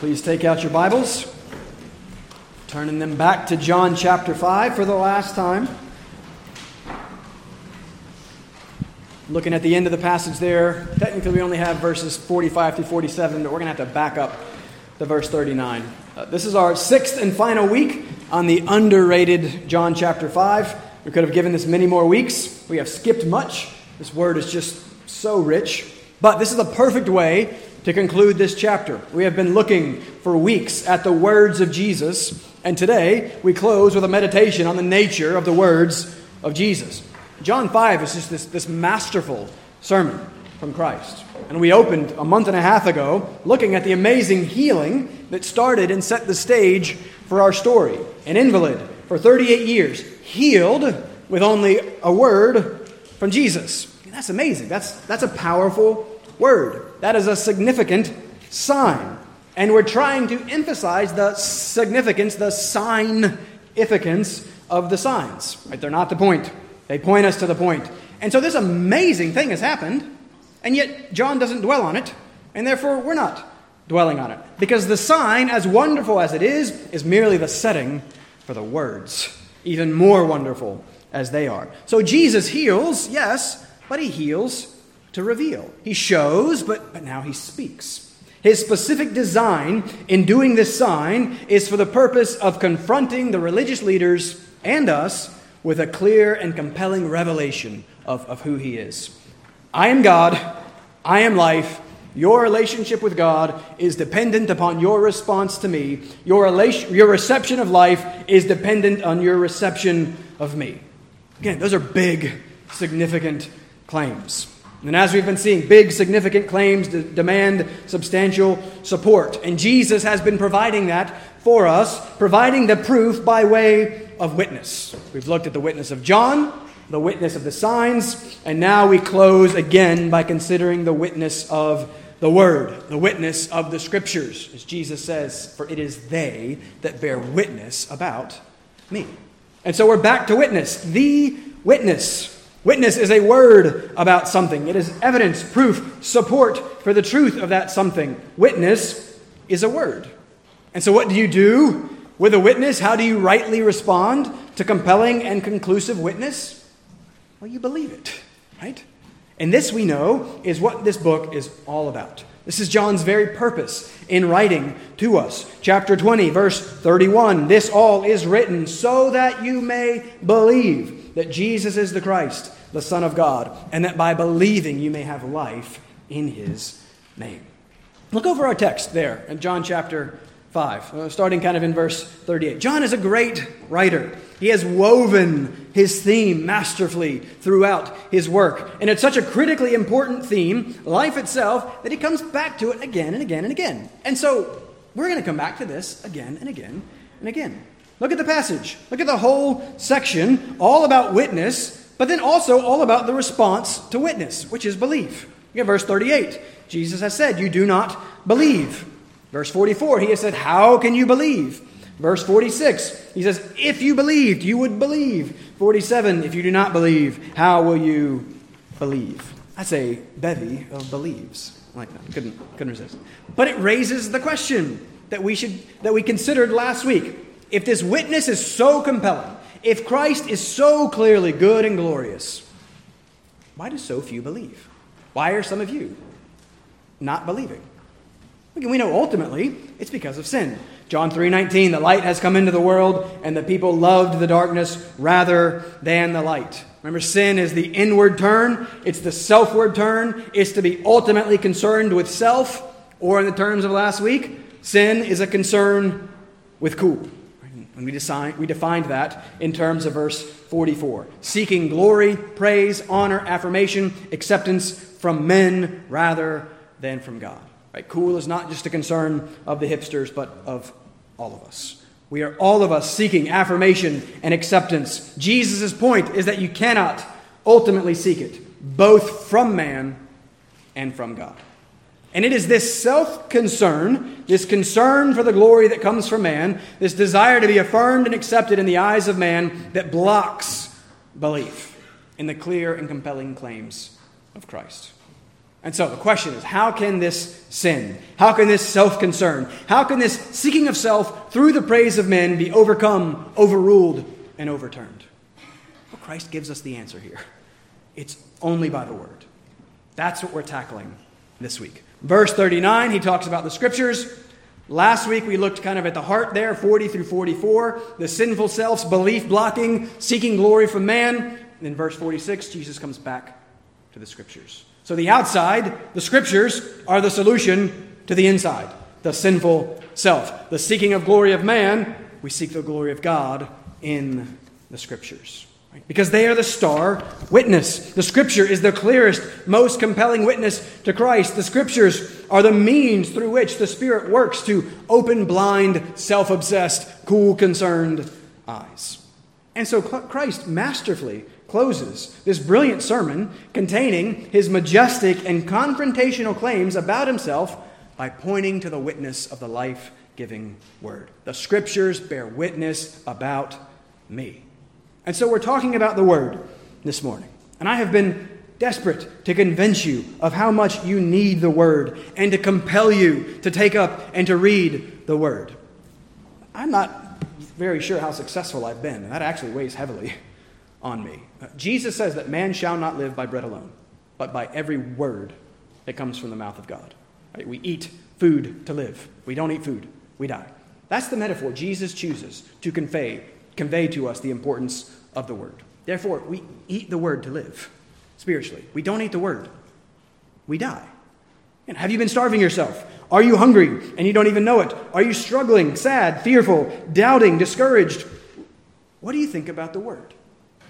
Please take out your Bibles, turning them back to John chapter 5 for the last time. Looking at the end of the passage there, technically we only have verses 45 through 47, but we're going to have to back up to verse 39. Uh, this is our sixth and final week on the underrated John chapter 5. We could have given this many more weeks. We have skipped much. This word is just so rich. But this is a perfect way to conclude this chapter. We have been looking for weeks at the words of Jesus, and today we close with a meditation on the nature of the words of Jesus. John 5 is just this, this masterful sermon from Christ. And we opened a month and a half ago looking at the amazing healing that started and set the stage for our story. An invalid for 38 years, healed with only a word from Jesus. That's amazing. That's, that's a powerful word. That is a significant sign. And we're trying to emphasize the significance, the significance of the signs. Right? They're not the point, they point us to the point. And so this amazing thing has happened, and yet John doesn't dwell on it, and therefore we're not dwelling on it. Because the sign, as wonderful as it is, is merely the setting for the words, even more wonderful as they are. So Jesus heals, yes, but he heals to reveal. He shows, but, but now he speaks. His specific design in doing this sign is for the purpose of confronting the religious leaders and us with a clear and compelling revelation of, of who he is. I am God, I am life. Your relationship with God is dependent upon your response to me. Your, relation, your reception of life is dependent on your reception of me. Again, those are big, significant claims. And as we've been seeing, big, significant claims demand substantial support. And Jesus has been providing that for us, providing the proof by way of witness. We've looked at the witness of John, the witness of the signs, and now we close again by considering the witness of the Word, the witness of the Scriptures. As Jesus says, For it is they that bear witness about me. And so we're back to witness, the witness. Witness is a word about something, it is evidence, proof, support for the truth of that something. Witness is a word. And so, what do you do with a witness? How do you rightly respond to compelling and conclusive witness? Well, you believe it, right? And this we know is what this book is all about. This is John's very purpose in writing to us. Chapter 20, verse 31 This all is written so that you may believe that Jesus is the Christ, the Son of God, and that by believing you may have life in his name. Look over our text there in John chapter 5, uh, starting kind of in verse 38. John is a great writer. He has woven his theme masterfully throughout his work. And it's such a critically important theme, life itself, that he comes back to it again and again and again. And so we're going to come back to this again and again and again. Look at the passage. Look at the whole section, all about witness, but then also all about the response to witness, which is belief. Look at verse 38. Jesus has said, You do not believe. Verse 44, he has said, How can you believe? Verse 46, he says, If you believed, you would believe. 47, if you do not believe, how will you believe? That's a bevy of believes. Like that. Couldn't, couldn't resist. But it raises the question that we should that we considered last week. If this witness is so compelling, if Christ is so clearly good and glorious, why do so few believe? Why are some of you not believing? We know ultimately it's because of sin. John 3:19, the light has come into the world and the people loved the darkness rather than the light. Remember sin is the inward turn, it's the selfward turn, it's to be ultimately concerned with self, or in the terms of last week, sin is a concern with cool. And we, design, we defined that in terms of verse 44 seeking glory, praise, honor, affirmation, acceptance from men rather than from God. Right? Cool is not just a concern of the hipsters, but of all of us. We are all of us seeking affirmation and acceptance. Jesus' point is that you cannot ultimately seek it, both from man and from God. And it is this self concern, this concern for the glory that comes from man, this desire to be affirmed and accepted in the eyes of man that blocks belief in the clear and compelling claims of Christ. And so the question is how can this sin, how can this self concern, how can this seeking of self through the praise of men be overcome, overruled, and overturned? Well, Christ gives us the answer here. It's only by the word. That's what we're tackling this week. Verse 39, he talks about the scriptures. Last week we looked kind of at the heart there, 40 through 44, the sinful self's belief blocking, seeking glory from man. And in verse 46, Jesus comes back to the scriptures. So the outside, the scriptures, are the solution to the inside, the sinful self. The seeking of glory of man, we seek the glory of God in the scriptures. Because they are the star witness. The Scripture is the clearest, most compelling witness to Christ. The Scriptures are the means through which the Spirit works to open blind, self obsessed, cool, concerned eyes. And so Christ masterfully closes this brilliant sermon containing his majestic and confrontational claims about himself by pointing to the witness of the life giving word. The scriptures bear witness about me. And so we're talking about the word this morning. And I have been desperate to convince you of how much you need the word and to compel you to take up and to read the word. I'm not very sure how successful I've been, and that actually weighs heavily on me. Uh, Jesus says that man shall not live by bread alone, but by every word that comes from the mouth of God. Right? We eat food to live. We don't eat food, we die. That's the metaphor Jesus chooses to convey, convey to us the importance of the word. Therefore, we eat the word to live spiritually. We don't eat the word, we die. And have you been starving yourself? Are you hungry and you don't even know it? Are you struggling, sad, fearful, doubting, discouraged? What do you think about the word?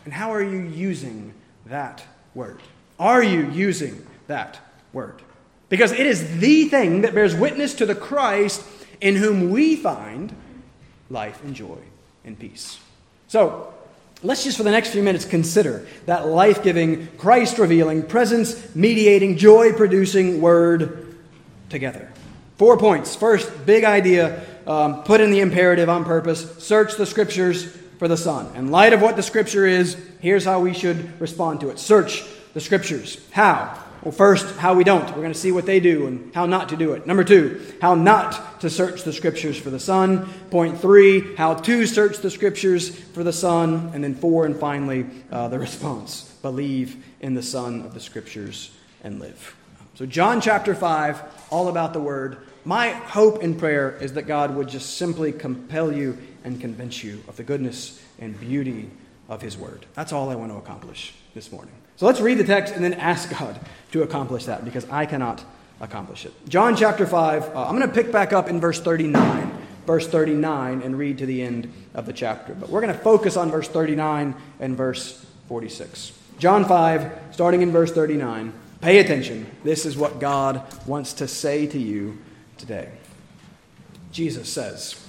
And how are you using that word? Are you using that word? Because it is the thing that bears witness to the Christ in whom we find life and joy and peace. So, let's just for the next few minutes consider that life giving, Christ revealing, presence mediating, joy producing word together. Four points. First, big idea, um, put in the imperative on purpose search the scriptures for the Son. In light of what the Scripture is, here's how we should respond to it search the Scriptures. How? Well, first, how we don't. We're going to see what they do and how not to do it. Number two, how not to search the Scriptures for the Son. Point three, how to search the Scriptures for the Son. And then four, and finally, uh, the response believe in the Son of the Scriptures and live. So, John chapter 5, all about the Word. My hope and prayer is that God would just simply compel you and convince you of the goodness and beauty of His Word. That's all I want to accomplish this morning. So let's read the text and then ask God to accomplish that because I cannot accomplish it. John chapter 5, uh, I'm going to pick back up in verse 39. Verse 39 and read to the end of the chapter. But we're going to focus on verse 39 and verse 46. John 5, starting in verse 39. Pay attention. This is what God wants to say to you today. Jesus says,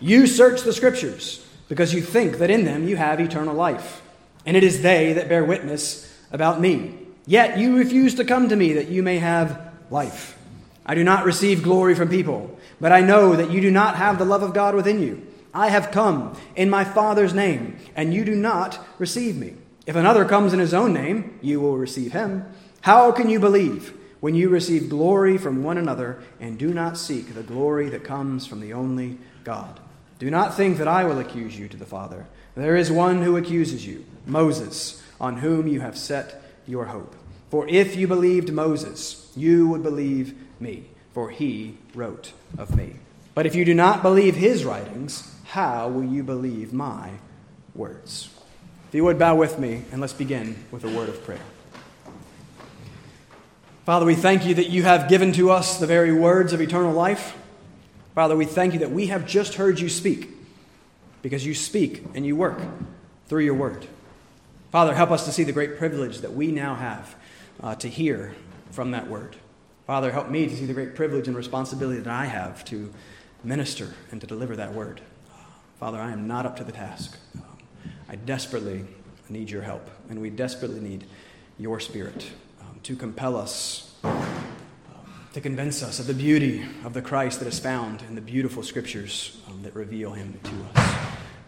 you search the Scriptures because you think that in them you have eternal life, and it is they that bear witness about me. Yet you refuse to come to me that you may have life. I do not receive glory from people, but I know that you do not have the love of God within you. I have come in my Father's name, and you do not receive me. If another comes in his own name, you will receive him. How can you believe when you receive glory from one another and do not seek the glory that comes from the only God? Do not think that I will accuse you to the Father. There is one who accuses you, Moses, on whom you have set your hope. For if you believed Moses, you would believe me, for he wrote of me. But if you do not believe his writings, how will you believe my words? If you would bow with me, and let's begin with a word of prayer. Father, we thank you that you have given to us the very words of eternal life. Father, we thank you that we have just heard you speak because you speak and you work through your word. Father, help us to see the great privilege that we now have uh, to hear from that word. Father, help me to see the great privilege and responsibility that I have to minister and to deliver that word. Father, I am not up to the task. I desperately need your help, and we desperately need your spirit um, to compel us to convince us of the beauty of the Christ that is found in the beautiful scriptures um, that reveal him to us.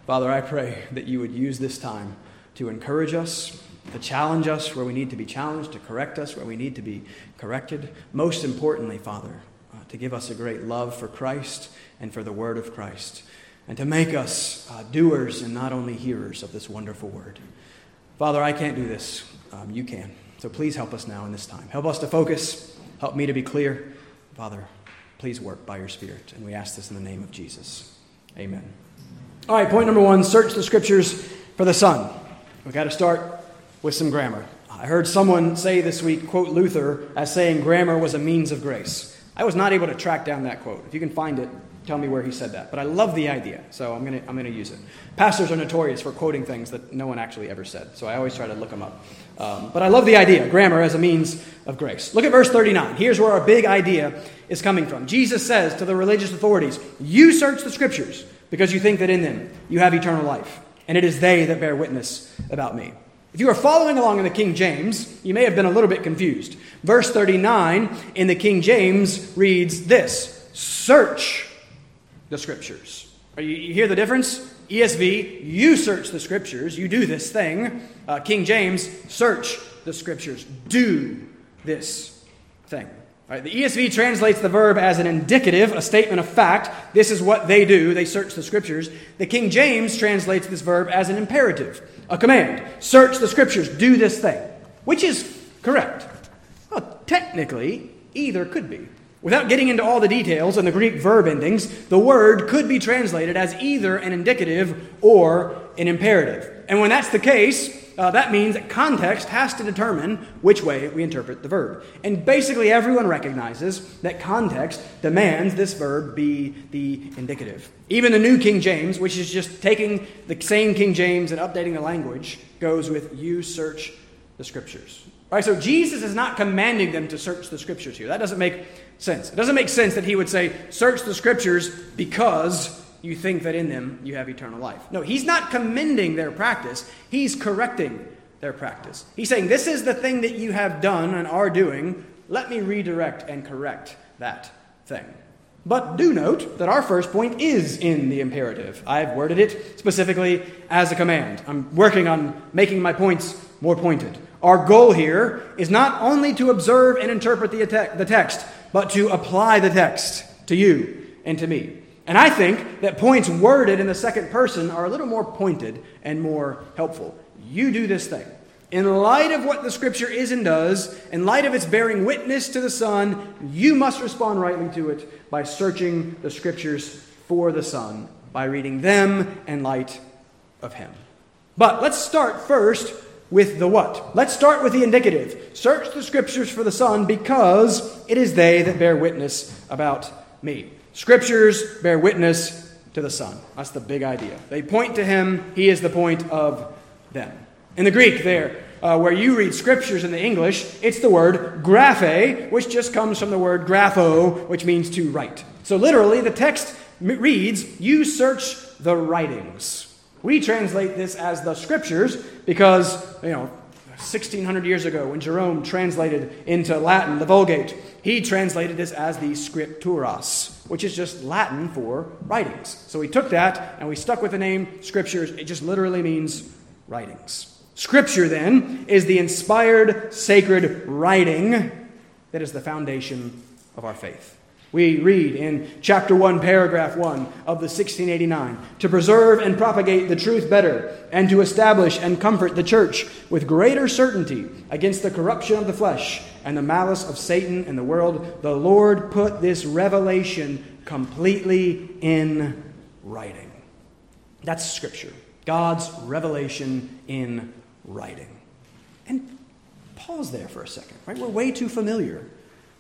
Father, I pray that you would use this time to encourage us, to challenge us where we need to be challenged, to correct us where we need to be corrected. Most importantly, Father, uh, to give us a great love for Christ and for the Word of Christ, and to make us uh, doers and not only hearers of this wonderful Word. Father, I can't do this. Um, you can. So please help us now in this time. Help us to focus. Help me to be clear. Father, please work by your Spirit. And we ask this in the name of Jesus. Amen. All right, point number one search the Scriptures for the Son. We've got to start with some grammar. I heard someone say this week, quote Luther, as saying grammar was a means of grace. I was not able to track down that quote. If you can find it, tell me where he said that. But I love the idea, so I'm going to I'm to use it. Pastors are notorious for quoting things that no one actually ever said, so I always try to look them up. Um, but I love the idea, grammar as a means of grace. Look at verse 39. Here's where our big idea is coming from. Jesus says to the religious authorities, You search the scriptures because you think that in them you have eternal life, and it is they that bear witness about me. If you are following along in the King James, you may have been a little bit confused. Verse 39 in the King James reads this Search the scriptures. You, hear the difference? ESV, you search the scriptures, you do this thing. Uh, King James, search the scriptures, do this thing. Right, the ESV translates the verb as an indicative, a statement of fact. This is what they do. They search the scriptures. The King James translates this verb as an imperative, a command. Search the scriptures. Do this thing. Which is correct? Well, technically, either could be. Without getting into all the details and the Greek verb endings, the word could be translated as either an indicative or an imperative. And when that's the case, uh, that means that context has to determine which way we interpret the verb. And basically, everyone recognizes that context demands this verb be the indicative. Even the New King James, which is just taking the same King James and updating the language, goes with you search the scriptures. All right, so Jesus is not commanding them to search the scriptures here. That doesn't make sense. It doesn't make sense that he would say, search the scriptures because you think that in them you have eternal life. No, he's not commending their practice, he's correcting their practice. He's saying, This is the thing that you have done and are doing. Let me redirect and correct that thing. But do note that our first point is in the imperative. I've worded it specifically as a command. I'm working on making my points more pointed. Our goal here is not only to observe and interpret the, text, but to apply the text to you and to me. And I think that points worded in the second person are a little more pointed and more helpful. You do this thing. In light of what the Scripture is and does, in light of its bearing witness to the Son, you must respond rightly to it by searching the Scriptures for the Son, by reading them in light of Him. But let's start first with the what. Let's start with the indicative. Search the Scriptures for the Son because it is they that bear witness about me. Scriptures bear witness to the Son. That's the big idea. They point to Him, He is the point of them. In the Greek, there, uh, where you read scriptures in the English, it's the word graphe, which just comes from the word grapho, which means to write. So literally, the text reads, You search the writings. We translate this as the scriptures because, you know, 1600 years ago when Jerome translated into Latin the Vulgate, he translated this as the scripturas, which is just Latin for writings. So we took that and we stuck with the name scriptures. It just literally means writings. Scripture, then, is the inspired, sacred writing that is the foundation of our faith. We read in chapter 1, paragraph 1 of the 1689 to preserve and propagate the truth better, and to establish and comfort the church with greater certainty against the corruption of the flesh and the malice of Satan and the world, the Lord put this revelation completely in writing. That's Scripture. God's revelation in writing. And pause there for a second, right? We're way too familiar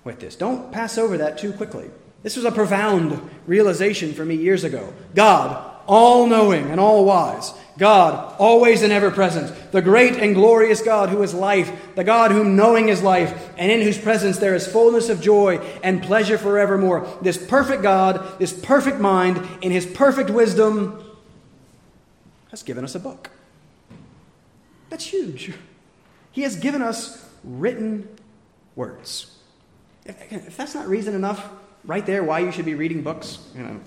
with this. Don't pass over that too quickly. This was a profound realization for me years ago. God, all knowing and all wise. God, always and ever present. The great and glorious God who is life. The God whom knowing is life, and in whose presence there is fullness of joy and pleasure forevermore. This perfect God, this perfect mind, in his perfect wisdom, has given us a book. That's huge. He has given us written words. If, if that's not reason enough, right there, why you should be reading books, you know,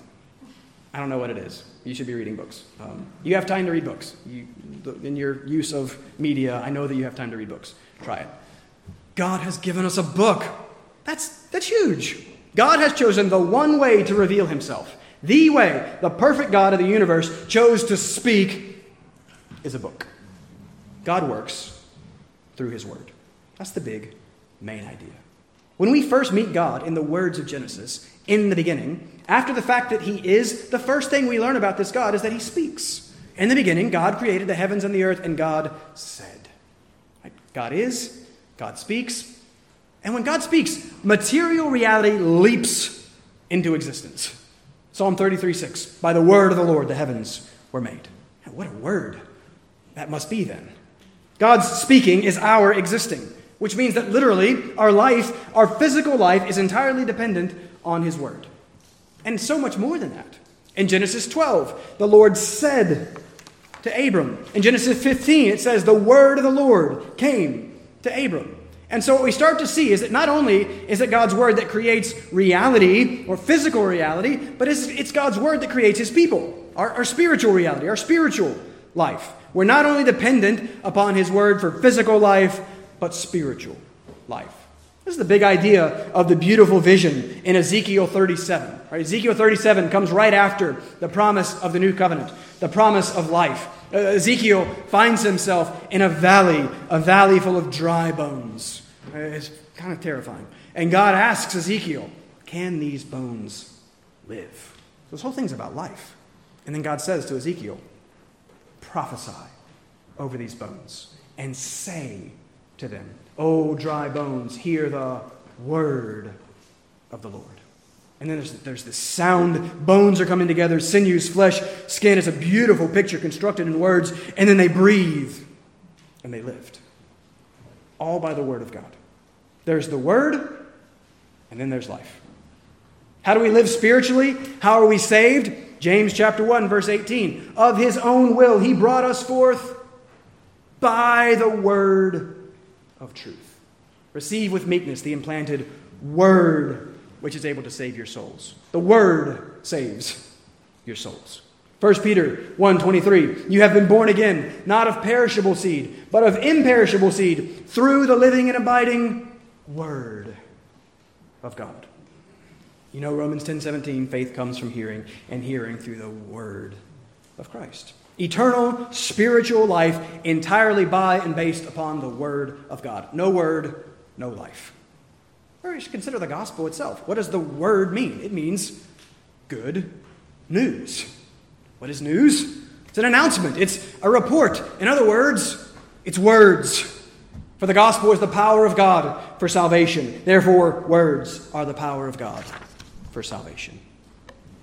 I don't know what it is. You should be reading books. Um, you have time to read books. You, in your use of media, I know that you have time to read books. Try it. God has given us a book. That's, that's huge. God has chosen the one way to reveal himself. The way the perfect God of the universe chose to speak is a book. God works through his word. That's the big main idea. When we first meet God in the words of Genesis, in the beginning, after the fact that he is, the first thing we learn about this God is that he speaks. In the beginning, God created the heavens and the earth, and God said. God is, God speaks, and when God speaks, material reality leaps into existence. Psalm 33 6 By the word of the Lord, the heavens were made. What a word that must be then. God's speaking is our existing, which means that literally our life, our physical life, is entirely dependent on His word. And so much more than that. In Genesis 12, the Lord said to Abram. In Genesis 15, it says, The word of the Lord came to Abram. And so, what we start to see is that not only is it God's word that creates reality or physical reality, but it's, it's God's word that creates his people, our, our spiritual reality, our spiritual life. We're not only dependent upon his word for physical life, but spiritual life. This is the big idea of the beautiful vision in Ezekiel 37. Right? Ezekiel 37 comes right after the promise of the new covenant, the promise of life. Uh, Ezekiel finds himself in a valley, a valley full of dry bones. Uh, it's kind of terrifying. And God asks Ezekiel, Can these bones live? This whole thing's about life. And then God says to Ezekiel, Prophesy over these bones and say to them, O dry bones, hear the word of the Lord. And then there's, there's this sound. Bones are coming together, sinews, flesh, skin. It's a beautiful picture constructed in words. And then they breathe and they lived. All by the word of God. There's the word, and then there's life. How do we live spiritually? How are we saved? James chapter 1, verse 18. Of his own will, he brought us forth by the word of truth. Receive with meekness the implanted word which is able to save your souls. The word saves your souls. 1 Peter 1:23 You have been born again not of perishable seed but of imperishable seed through the living and abiding word of God. You know Romans 10:17 faith comes from hearing and hearing through the word of Christ. Eternal spiritual life entirely by and based upon the word of God. No word, no life. Or you should consider the gospel itself. What does the word mean? It means good news. What is news? It's an announcement, it's a report. In other words, it's words. For the gospel is the power of God for salvation. Therefore, words are the power of God for salvation.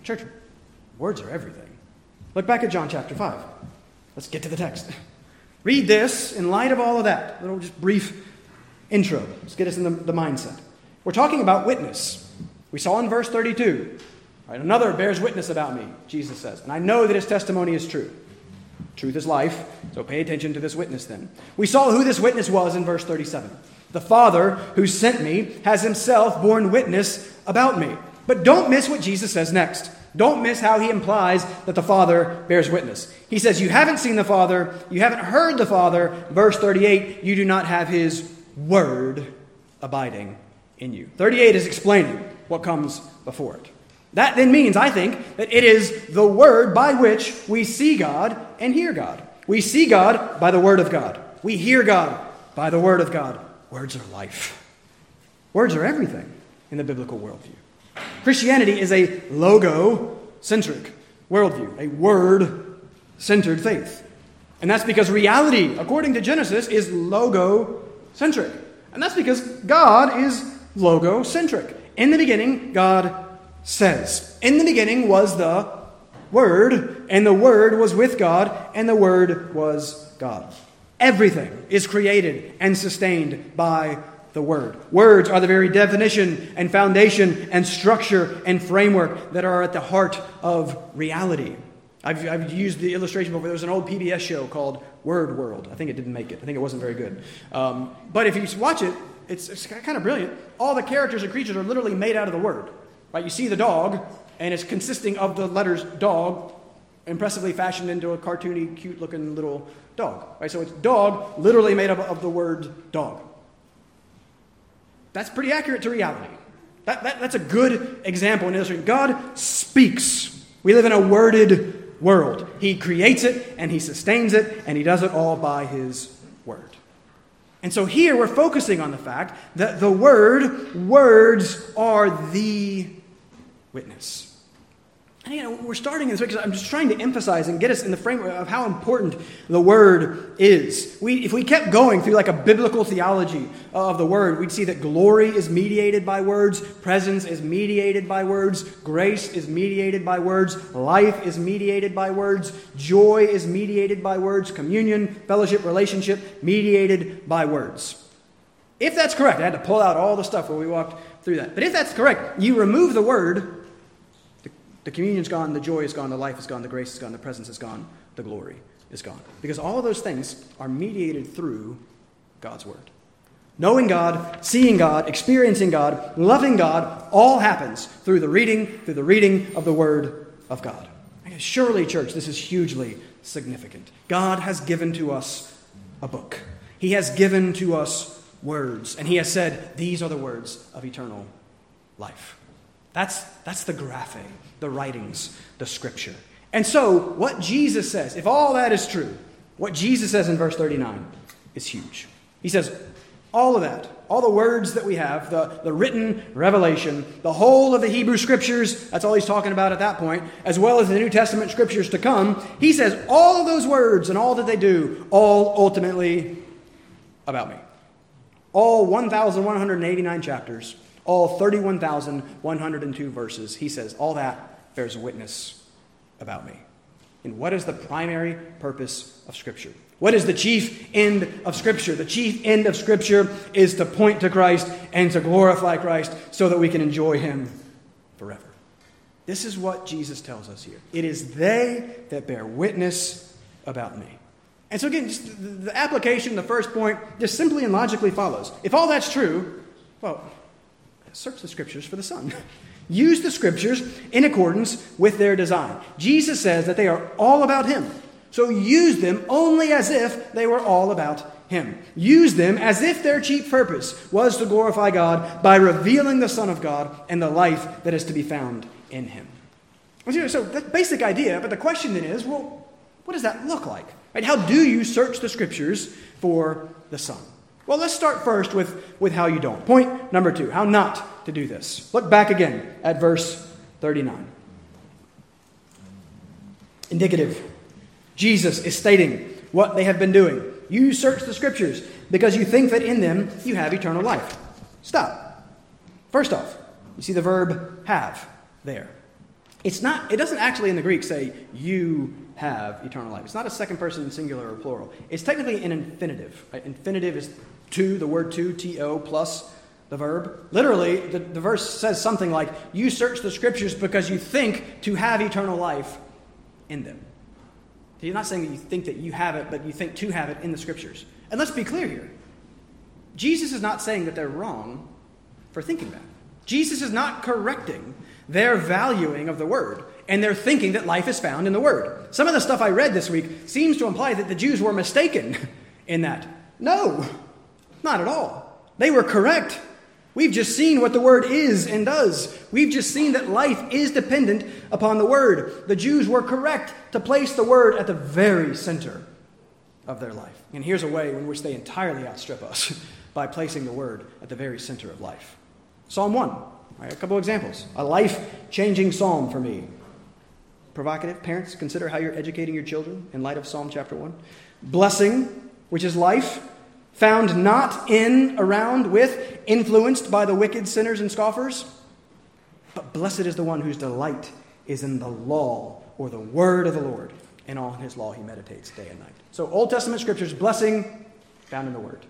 Church, words are everything. Look back at John chapter 5. Let's get to the text. Read this in light of all of that. A Little just brief intro. Let's get us in the, the mindset. We're talking about witness. We saw in verse 32. Right, another bears witness about me, Jesus says, and I know that his testimony is true. Truth is life, so pay attention to this witness then. We saw who this witness was in verse 37. The Father who sent me has himself borne witness about me. But don't miss what Jesus says next. Don't miss how he implies that the Father bears witness. He says, You haven't seen the Father, you haven't heard the Father. Verse 38, you do not have his word abiding in you. 38 is explaining what comes before it. That then means, I think, that it is the word by which we see God and hear God. We see God by the word of God. We hear God by the word of God. Words are life. Words are everything in the biblical worldview. Christianity is a logo centric worldview, a word centered faith. And that's because reality, according to Genesis, is logo centric. And that's because God is logo centric. In the beginning, God says. In the beginning was the Word, and the Word was with God, and the Word was God. Everything is created and sustained by the Word. Words are the very definition and foundation and structure and framework that are at the heart of reality. I've, I've used the illustration before. There was an old PBS show called Word World. I think it didn't make it. I think it wasn't very good. Um, but if you watch it, it's, it's kind of brilliant. All the characters and creatures are literally made out of the word. Right? You see the dog, and it's consisting of the letters dog, impressively fashioned into a cartoony, cute looking little dog. Right? So it's dog, literally made up of the word dog. That's pretty accurate to reality. That, that, that's a good example in illustrating. God speaks. We live in a worded world. He creates it and He sustains it, and He does it all by His word. And so here we're focusing on the fact that the word, words are the witness. And, you know, we're starting this because I'm just trying to emphasize and get us in the framework of how important the Word is. We, if we kept going through like a biblical theology of the Word, we'd see that glory is mediated by words, presence is mediated by words, grace is mediated by words, life is mediated by words, joy is mediated by words, communion, fellowship, relationship, mediated by words. If that's correct, I had to pull out all the stuff where we walked through that. But if that's correct, you remove the Word the communion's gone, the joy is gone, the life is gone, the grace is gone, the presence is gone, the glory is gone. Because all of those things are mediated through God's Word. Knowing God, seeing God, experiencing God, loving God, all happens through the reading, through the reading of the Word of God. Surely, church, this is hugely significant. God has given to us a book. He has given to us words, and He has said, These are the words of eternal life. That's, that's the graphe, the writings, the scripture. And so, what Jesus says, if all that is true, what Jesus says in verse 39 is huge. He says, all of that, all the words that we have, the, the written revelation, the whole of the Hebrew scriptures, that's all he's talking about at that point, as well as the New Testament scriptures to come, he says all of those words and all that they do, all ultimately about me. All 1,189 chapters all 31,102 verses, he says, all that bears witness about me. And what is the primary purpose of Scripture? What is the chief end of Scripture? The chief end of Scripture is to point to Christ and to glorify Christ so that we can enjoy Him forever. This is what Jesus tells us here. It is they that bear witness about me. And so, again, the application, the first point, just simply and logically follows. If all that's true, well, search the scriptures for the Son. Use the scriptures in accordance with their design. Jesus says that they are all about Him. So use them only as if they were all about Him. Use them as if their chief purpose was to glorify God by revealing the Son of God and the life that is to be found in Him. So, the basic idea, but the question then is well, what does that look like? Right? How do you search the scriptures for the Son? Well, let's start first with, with how you don't. Point number two how not to do this. Look back again at verse 39. Indicative. Jesus is stating what they have been doing. You search the scriptures because you think that in them you have eternal life. Stop. First off, you see the verb have there. It's not, it doesn't actually in the Greek say you have eternal life. It's not a second person singular or plural. It's technically an infinitive. Right? Infinitive is to, the word to, T O, plus the verb. Literally, the, the verse says something like, You search the scriptures because you think to have eternal life in them. You're not saying that you think that you have it, but you think to have it in the scriptures. And let's be clear here Jesus is not saying that they're wrong for thinking that. Jesus is not correcting their valuing of the word and their thinking that life is found in the word. Some of the stuff I read this week seems to imply that the Jews were mistaken in that. No, not at all. They were correct. We've just seen what the Word is and does. We've just seen that life is dependent upon the Word. The Jews were correct to place the Word at the very center of their life. And here's a way in which they entirely outstrip us by placing the Word at the very center of life. Psalm 1. Right, a couple examples. A life changing psalm for me. Provocative. Parents, consider how you're educating your children in light of Psalm chapter 1. Blessing, which is life found not in, around, with, influenced by the wicked sinners and scoffers. But blessed is the one whose delight is in the law or the word of the Lord, and on his law he meditates day and night. So, Old Testament scriptures, blessing found in the word.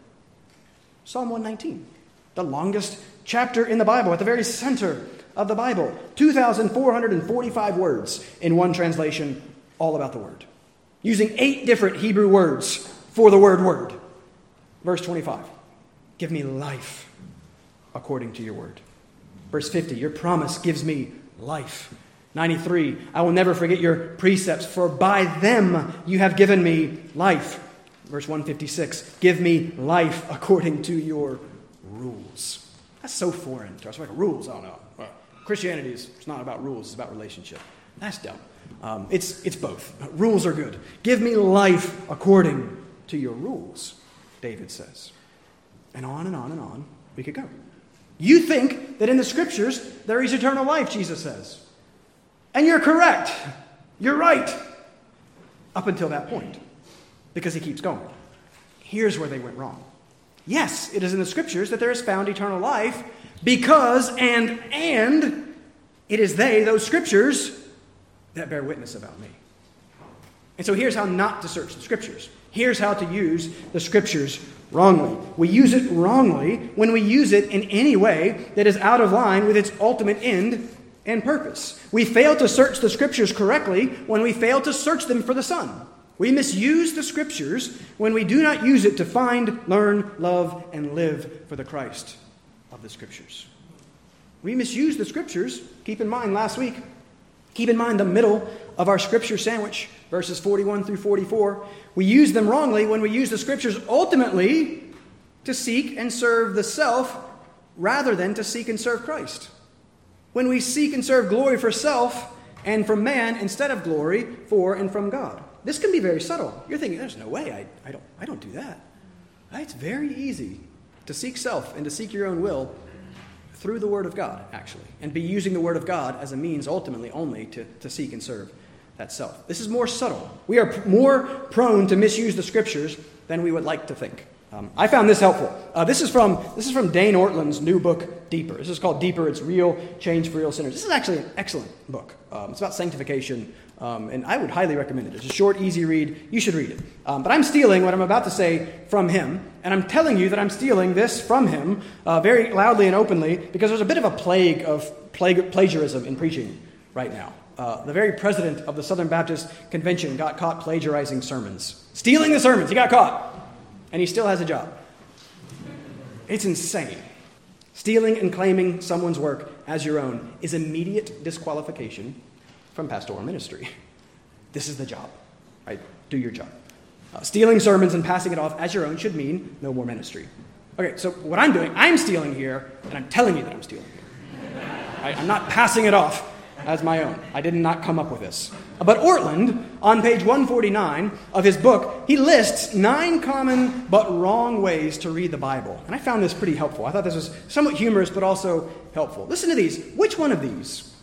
Psalm 119, the longest chapter in the Bible, at the very center of the Bible. 2,445 words in one translation, all about the word. Using eight different Hebrew words for the word word. Verse 25 Give me life according to your word. Verse 50 Your promise gives me life 93, I will never forget your precepts, for by them you have given me life. Verse 156, give me life according to your rules. That's so foreign to us. Like rules, I don't know. Christianity is it's not about rules, it's about relationship. That's dumb. Um, it's, it's both. Rules are good. Give me life according to your rules, David says. And on and on and on we could go. You think that in the scriptures there is eternal life, Jesus says. And you're correct. You're right. Up until that point. Because he keeps going. Here's where they went wrong. Yes, it is in the scriptures that there is found eternal life because and and it is they, those scriptures, that bear witness about me. And so here's how not to search the scriptures. Here's how to use the scriptures wrongly. We use it wrongly when we use it in any way that is out of line with its ultimate end and purpose. We fail to search the scriptures correctly when we fail to search them for the Son. We misuse the scriptures when we do not use it to find, learn, love, and live for the Christ of the scriptures. We misuse the scriptures. Keep in mind, last week, keep in mind the middle of our scripture sandwich, verses 41 through 44. We use them wrongly when we use the scriptures ultimately to seek and serve the self rather than to seek and serve Christ when we seek and serve glory for self and from man instead of glory for and from God. This can be very subtle. You're thinking, there's no way, I, I, don't, I don't do that. It's very easy to seek self and to seek your own will through the Word of God, actually, and be using the Word of God as a means ultimately only to, to seek and serve that self. This is more subtle. We are more prone to misuse the Scriptures than we would like to think. Um, I found this helpful. Uh, this, is from, this is from Dane Ortlund's new book, Deeper. This is called Deeper It's Real Change for Real Sinners. This is actually an excellent book. Um, it's about sanctification, um, and I would highly recommend it. It's a short, easy read. You should read it. Um, but I'm stealing what I'm about to say from him, and I'm telling you that I'm stealing this from him uh, very loudly and openly because there's a bit of a plague of plague, plagiarism in preaching right now. Uh, the very president of the Southern Baptist Convention got caught plagiarizing sermons, stealing the sermons. He got caught and he still has a job. It's insane. Stealing and claiming someone's work as your own is immediate disqualification from pastoral ministry. This is the job, right? Do your job. Uh, stealing sermons and passing it off as your own should mean no more ministry. Okay, so what I'm doing, I'm stealing here, and I'm telling you that I'm stealing here. I'm not passing it off as my own. I did not come up with this. But Ortlund, on page 149 of his book, he lists nine common but wrong ways to read the Bible. And I found this pretty helpful. I thought this was somewhat humorous but also helpful. Listen to these. Which one of these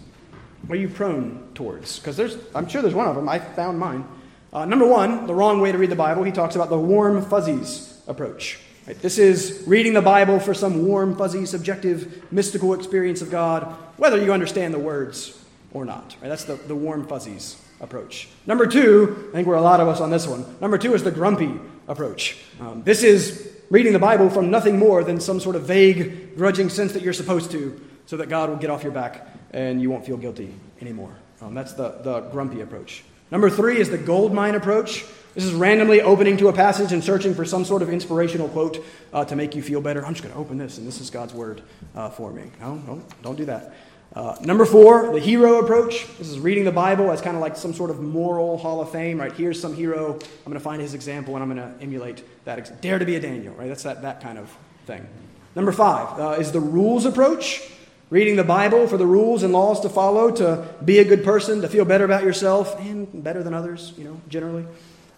are you prone towards? Because I'm sure there's one of them. I found mine. Uh, number one, the wrong way to read the Bible, he talks about the warm fuzzies approach. Right? This is reading the Bible for some warm, fuzzy, subjective, mystical experience of God, whether you understand the words or not. Right? That's the, the warm fuzzies approach. Number two, I think we're a lot of us on this one. Number two is the grumpy approach. Um, this is reading the Bible from nothing more than some sort of vague, grudging sense that you're supposed to, so that God will get off your back and you won't feel guilty anymore. Um, that's the, the grumpy approach. Number three is the gold mine approach. This is randomly opening to a passage and searching for some sort of inspirational quote uh, to make you feel better. I'm just going to open this, and this is God's word uh, for me. No, no, don't do that. Uh, number four, the hero approach. This is reading the Bible as kind of like some sort of moral hall of fame, right? Here's some hero. I'm going to find his example and I'm going to emulate that. Ex- Dare to be a Daniel, right? That's that, that kind of thing. Number five uh, is the rules approach. Reading the Bible for the rules and laws to follow, to be a good person, to feel better about yourself and better than others, you know, generally.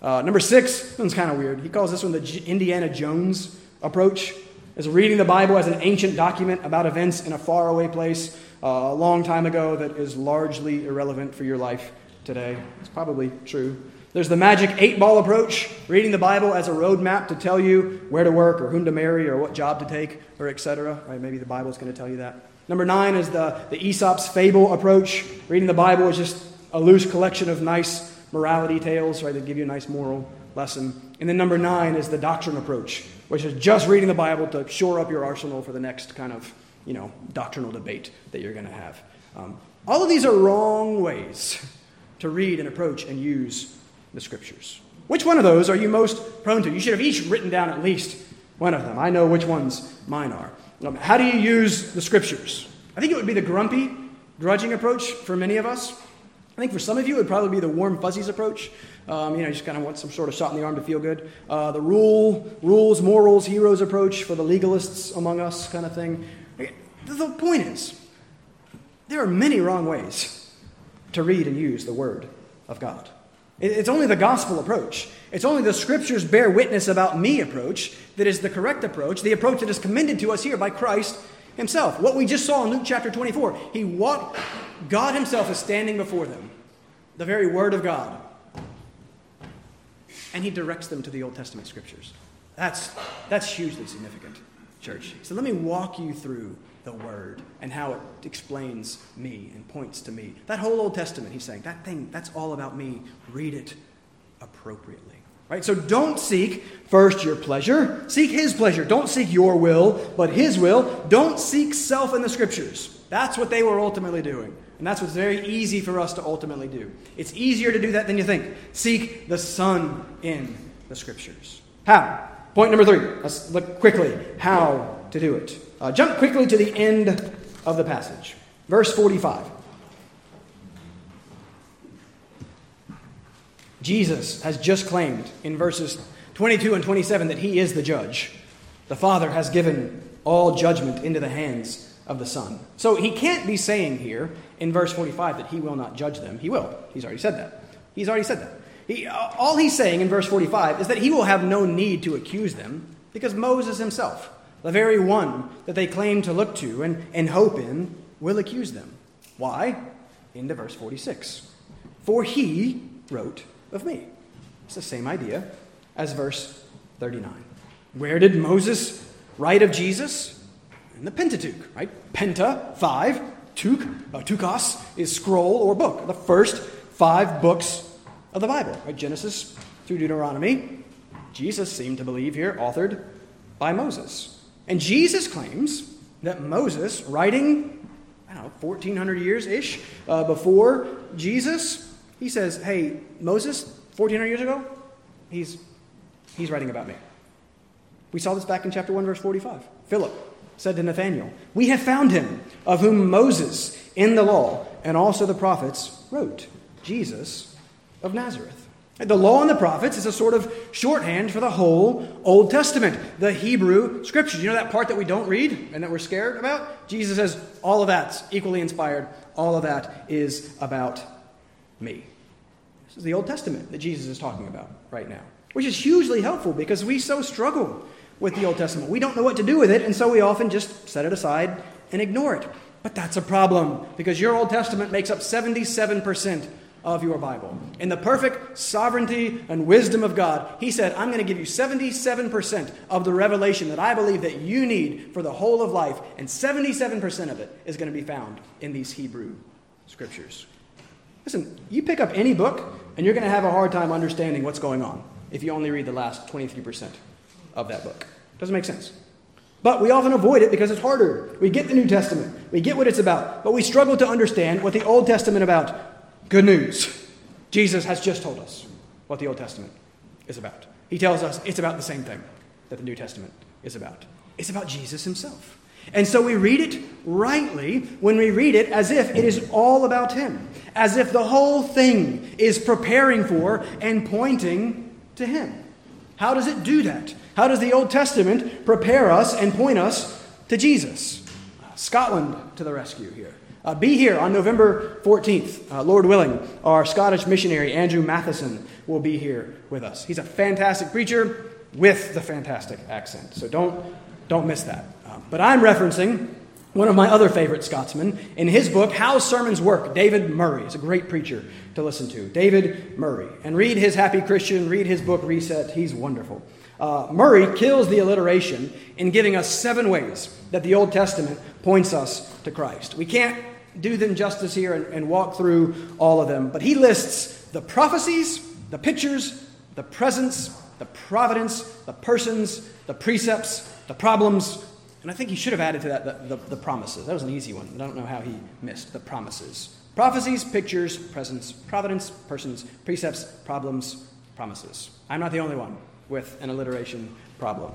Uh, number six, this one's kind of weird. He calls this one the Indiana Jones approach. Is reading the Bible as an ancient document about events in a faraway place a long time ago that is largely irrelevant for your life today. It's probably true. There's the magic eight ball approach, reading the Bible as a roadmap to tell you where to work or whom to marry or what job to take or etc. Right? Maybe the Bible is going to tell you that. Number nine is the, the Aesop's fable approach. Reading the Bible is just a loose collection of nice morality tales, right, that give you a nice moral lesson. And then number nine is the doctrine approach, which is just reading the Bible to shore up your arsenal for the next kind of you know, doctrinal debate that you're going to have. Um, all of these are wrong ways to read and approach and use the scriptures. Which one of those are you most prone to? You should have each written down at least one of them. I know which ones mine are. Um, how do you use the scriptures? I think it would be the grumpy grudging approach for many of us. I think for some of you, it would probably be the warm fuzzies approach. Um, you know, you just kind of want some sort of shot in the arm to feel good. Uh, the rule, rules, morals, heroes approach for the legalists among us, kind of thing. The point is, there are many wrong ways to read and use the Word of God. It's only the gospel approach. It's only the scriptures bear witness about me approach that is the correct approach, the approach that is commended to us here by Christ himself. What we just saw in Luke chapter 24, he walked, God himself is standing before them, the very word of God. And he directs them to the Old Testament scriptures. That's, that's hugely significant, church. So let me walk you through the word and how it explains me and points to me. That whole Old Testament, he's saying, that thing, that's all about me. Read it appropriately. Right? So don't seek first your pleasure, seek his pleasure. Don't seek your will, but his will. Don't seek self in the scriptures. That's what they were ultimately doing. And that's what's very easy for us to ultimately do. It's easier to do that than you think. Seek the Son in the scriptures. How? Point number three. Let's look quickly how to do it. Uh, jump quickly to the end of the passage. Verse 45. Jesus has just claimed in verses 22 and 27 that he is the judge. The Father has given all judgment into the hands of the Son. So he can't be saying here in verse 45 that he will not judge them. He will. He's already said that. He's already said that. He, all he's saying in verse 45 is that he will have no need to accuse them because Moses himself the very one that they claim to look to and, and hope in, will accuse them. Why? Into verse 46. For he wrote of me. It's the same idea as verse 39. Where did Moses write of Jesus? In the Pentateuch, right? Penta, five. Tuk, uh, tukos is scroll or book. The first five books of the Bible, right? Genesis through Deuteronomy. Jesus seemed to believe here, authored by Moses. And Jesus claims that Moses, writing, I don't know, 1400 years ish uh, before Jesus, he says, Hey, Moses, 1400 years ago, he's, he's writing about me. We saw this back in chapter 1, verse 45. Philip said to Nathanael, We have found him, of whom Moses in the law and also the prophets wrote, Jesus of Nazareth. The law and the prophets is a sort of shorthand for the whole Old Testament, the Hebrew scriptures. You know that part that we don't read and that we're scared about? Jesus says all of that's equally inspired. All of that is about me. This is the Old Testament that Jesus is talking about right now, which is hugely helpful because we so struggle with the Old Testament. We don't know what to do with it, and so we often just set it aside and ignore it. But that's a problem because your Old Testament makes up 77% of your Bible. In the perfect sovereignty and wisdom of God, He said, I'm going to give you 77% of the revelation that I believe that you need for the whole of life, and 77% of it is going to be found in these Hebrew scriptures. Listen, you pick up any book, and you're going to have a hard time understanding what's going on if you only read the last 23% of that book. Doesn't make sense. But we often avoid it because it's harder. We get the New Testament, we get what it's about, but we struggle to understand what the Old Testament about Good news. Jesus has just told us what the Old Testament is about. He tells us it's about the same thing that the New Testament is about. It's about Jesus himself. And so we read it rightly when we read it as if it is all about him, as if the whole thing is preparing for and pointing to him. How does it do that? How does the Old Testament prepare us and point us to Jesus? Scotland to the rescue here. Uh, be here on November 14th, uh, Lord willing. Our Scottish missionary, Andrew Matheson, will be here with us. He's a fantastic preacher with the fantastic accent, so don't, don't miss that. Uh, but I'm referencing one of my other favorite Scotsmen. In his book, How Sermons Work, David Murray is a great preacher to listen to. David Murray. And read his Happy Christian, read his book, Reset. He's wonderful. Uh, Murray kills the alliteration in giving us seven ways that the Old Testament points us to Christ. We can't do them justice here and, and walk through all of them. But he lists the prophecies, the pictures, the presence, the providence, the persons, the precepts, the problems, and I think he should have added to that the, the, the, promises. That was an easy one. I don't know how he missed the promises. Prophecies, pictures, presence, providence, persons, precepts, problems, promises. I'm not the only one with an alliteration problem.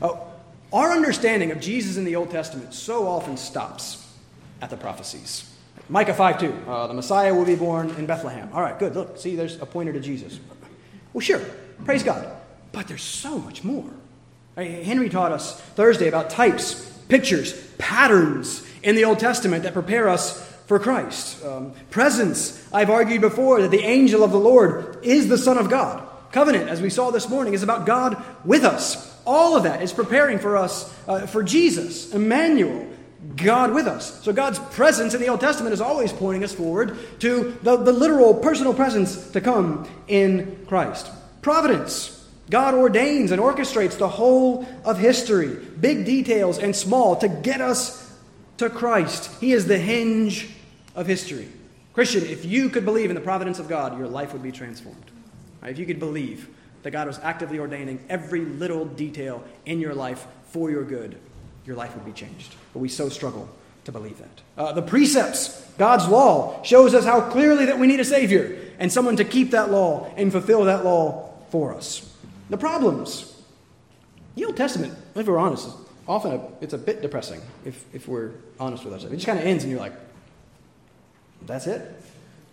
Oh, our understanding of Jesus in the Old Testament so often stops at the prophecies. Micah 5 2. Uh, the Messiah will be born in Bethlehem. All right, good. Look, see, there's a pointer to Jesus. Well, sure. Praise God. But there's so much more. Henry taught us Thursday about types, pictures, patterns in the Old Testament that prepare us for Christ. Um, presence, I've argued before that the angel of the Lord is the Son of God. Covenant, as we saw this morning, is about God with us. All of that is preparing for us uh, for Jesus, Emmanuel, God with us. So God's presence in the Old Testament is always pointing us forward to the, the literal personal presence to come in Christ. Providence. God ordains and orchestrates the whole of history, big details and small, to get us to Christ. He is the hinge of history. Christian, if you could believe in the providence of God, your life would be transformed. If you could believe that God was actively ordaining every little detail in your life for your good, your life would be changed. But we so struggle to believe that. Uh, the precepts, God's law, shows us how clearly that we need a Savior and someone to keep that law and fulfill that law for us. The problems. The Old Testament, if we're honest, is often a, it's a bit depressing if, if we're honest with ourselves. It just kind of ends and you're like, that's it?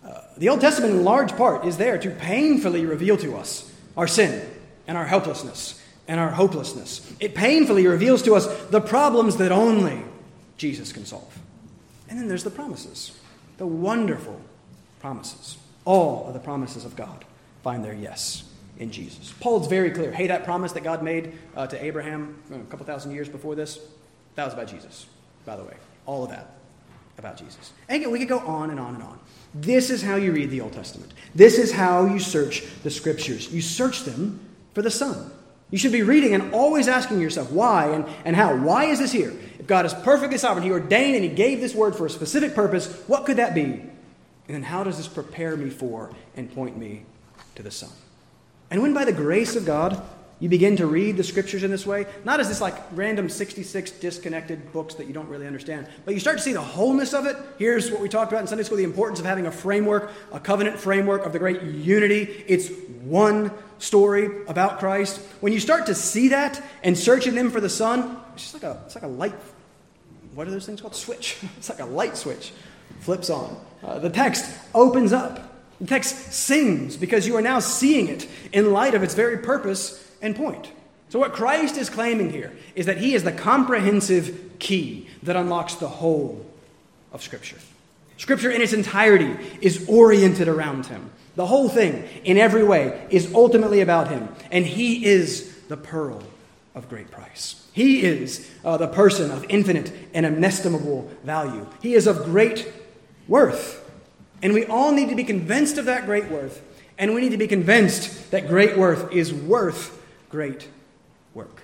Uh, the Old Testament, in large part, is there to painfully reveal to us our sin and our helplessness and our hopelessness. It painfully reveals to us the problems that only Jesus can solve. And then there's the promises, the wonderful promises. All of the promises of God find their yes in Jesus. Paul's very clear. Hey, that promise that God made uh, to Abraham a couple thousand years before this, that was about Jesus, by the way. All of that about Jesus. And again, we could go on and on and on. This is how you read the Old Testament. This is how you search the Scriptures. You search them for the Son. You should be reading and always asking yourself why and, and how. Why is this here? If God is perfectly sovereign, He ordained and He gave this word for a specific purpose, what could that be? And then how does this prepare me for and point me to the Son? And when by the grace of God you begin to read the scriptures in this way, not as this like random 66 disconnected books that you don't really understand, but you start to see the wholeness of it. Here's what we talked about in Sunday school the importance of having a framework, a covenant framework of the great unity. It's one story about Christ. When you start to see that and search in them for the Son, it's just like a, it's like a light. What are those things called? Switch. It's like a light switch. Flips on. Uh, the text opens up. The text sings because you are now seeing it in light of its very purpose and point. So, what Christ is claiming here is that he is the comprehensive key that unlocks the whole of Scripture. Scripture in its entirety is oriented around him. The whole thing, in every way, is ultimately about him. And he is the pearl of great price. He is uh, the person of infinite and inestimable value. He is of great worth. And we all need to be convinced of that great worth. And we need to be convinced that great worth is worth great work.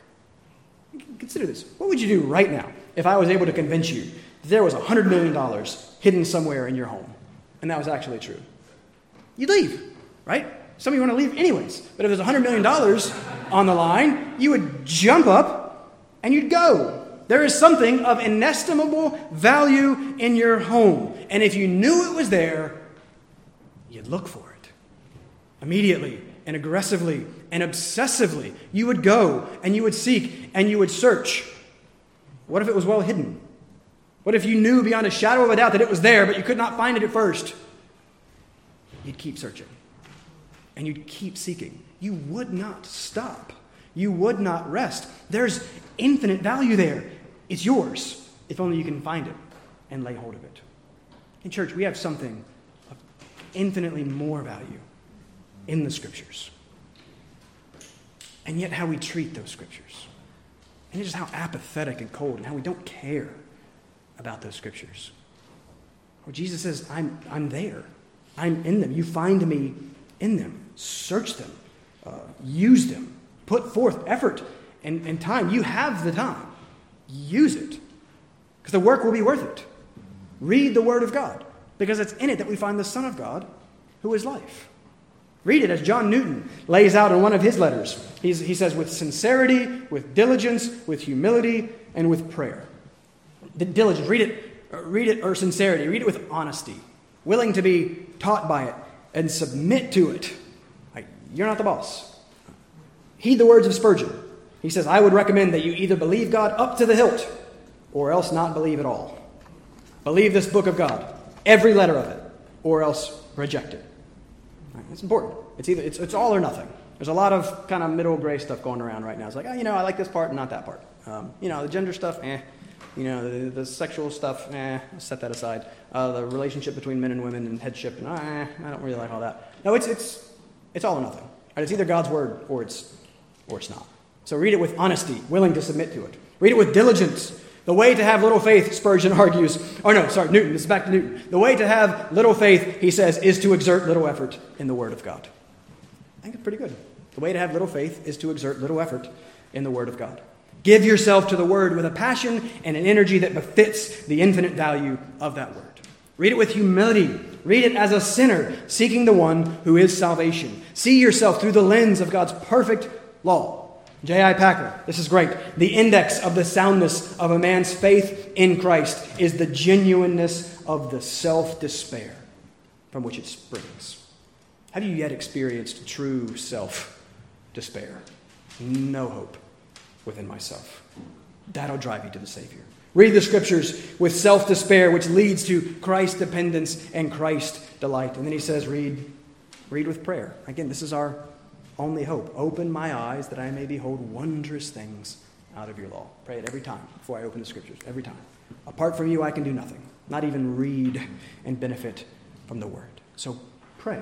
Consider this. What would you do right now if I was able to convince you that there was $100 million hidden somewhere in your home and that was actually true? You'd leave, right? Some of you want to leave anyways. But if there's $100 million on the line, you would jump up and you'd go. There is something of inestimable value in your home. And if you knew it was there, you'd look for it immediately and aggressively and obsessively. You would go and you would seek and you would search. What if it was well hidden? What if you knew beyond a shadow of a doubt that it was there, but you could not find it at first? You'd keep searching and you'd keep seeking. You would not stop. You would not rest. There's infinite value there. It's yours if only you can find it and lay hold of it. In church, we have something of infinitely more value in the scriptures. And yet, how we treat those scriptures. And just how apathetic and cold and how we don't care about those scriptures. Where Jesus says, I'm, I'm there. I'm in them. You find me in them. Search them. Uh, use them. Put forth effort and, and time. You have the time. Use it. Because the work will be worth it. Read the Word of God. Because it's in it that we find the Son of God who is life. Read it as John Newton lays out in one of his letters. He's, he says, with sincerity, with diligence, with humility, and with prayer. The diligence, read it, uh, read it, or sincerity, read it with honesty, willing to be taught by it and submit to it. Like, you're not the boss. Heed the words of Spurgeon. He says, I would recommend that you either believe God up to the hilt or else not believe at all. Believe this book of God. every letter of it, or else reject it. Right? It's important. It's either it's, it's all or nothing. There's a lot of kind of middle gray stuff going around right now. It's like, oh, you know, I like this part and not that part. Um, you know, the gender stuff, eh. You know, the, the sexual stuff, eh, set that aside. Uh, the relationship between men and women and headship, and, eh, I don't really like all that. No, it's, it's, it's all or nothing. Right? It's either God's word or it's, or it's not. So read it with honesty, willing to submit to it. Read it with diligence. The way to have little faith, Spurgeon argues, oh no, sorry, Newton, this is back to Newton. The way to have little faith, he says, is to exert little effort in the Word of God. I think it's pretty good. The way to have little faith is to exert little effort in the Word of God. Give yourself to the Word with a passion and an energy that befits the infinite value of that Word. Read it with humility. Read it as a sinner seeking the one who is salvation. See yourself through the lens of God's perfect law. J.I. Packer, this is great. The index of the soundness of a man's faith in Christ is the genuineness of the self despair from which it springs. Have you yet experienced true self despair? No hope within myself. That'll drive you to the Savior. Read the scriptures with self despair, which leads to Christ dependence and Christ delight. And then he says, read, read with prayer. Again, this is our only hope. Open my eyes that I may behold wondrous things out of your law. Pray it every time before I open the scriptures, every time. Apart from you, I can do nothing, not even read and benefit from the word. So pray.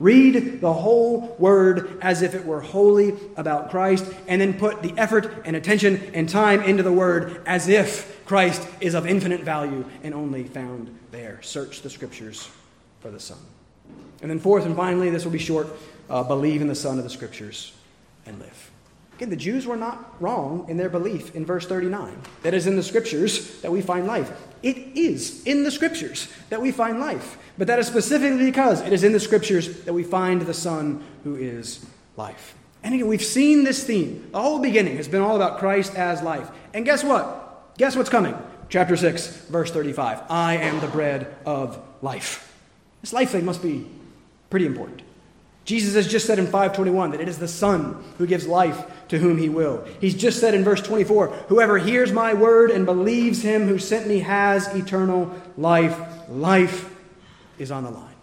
Read the whole word as if it were wholly about Christ, and then put the effort and attention and time into the word as if Christ is of infinite value and only found there. Search the scriptures for the Son. And then, fourth and finally, this will be short uh, believe in the Son of the scriptures and live. Again, the Jews were not wrong in their belief in verse 39. That is in the scriptures that we find life. It is in the scriptures that we find life. But that is specifically because it is in the scriptures that we find the Son who is life. And again, we've seen this theme. The whole beginning has been all about Christ as life. And guess what? Guess what's coming? Chapter 6, verse 35. I am the bread of life. This life thing must be pretty important. Jesus has just said in 521 that it is the Son who gives life to whom he will. He's just said in verse 24, Whoever hears my word and believes him who sent me has eternal life. Life is on the line.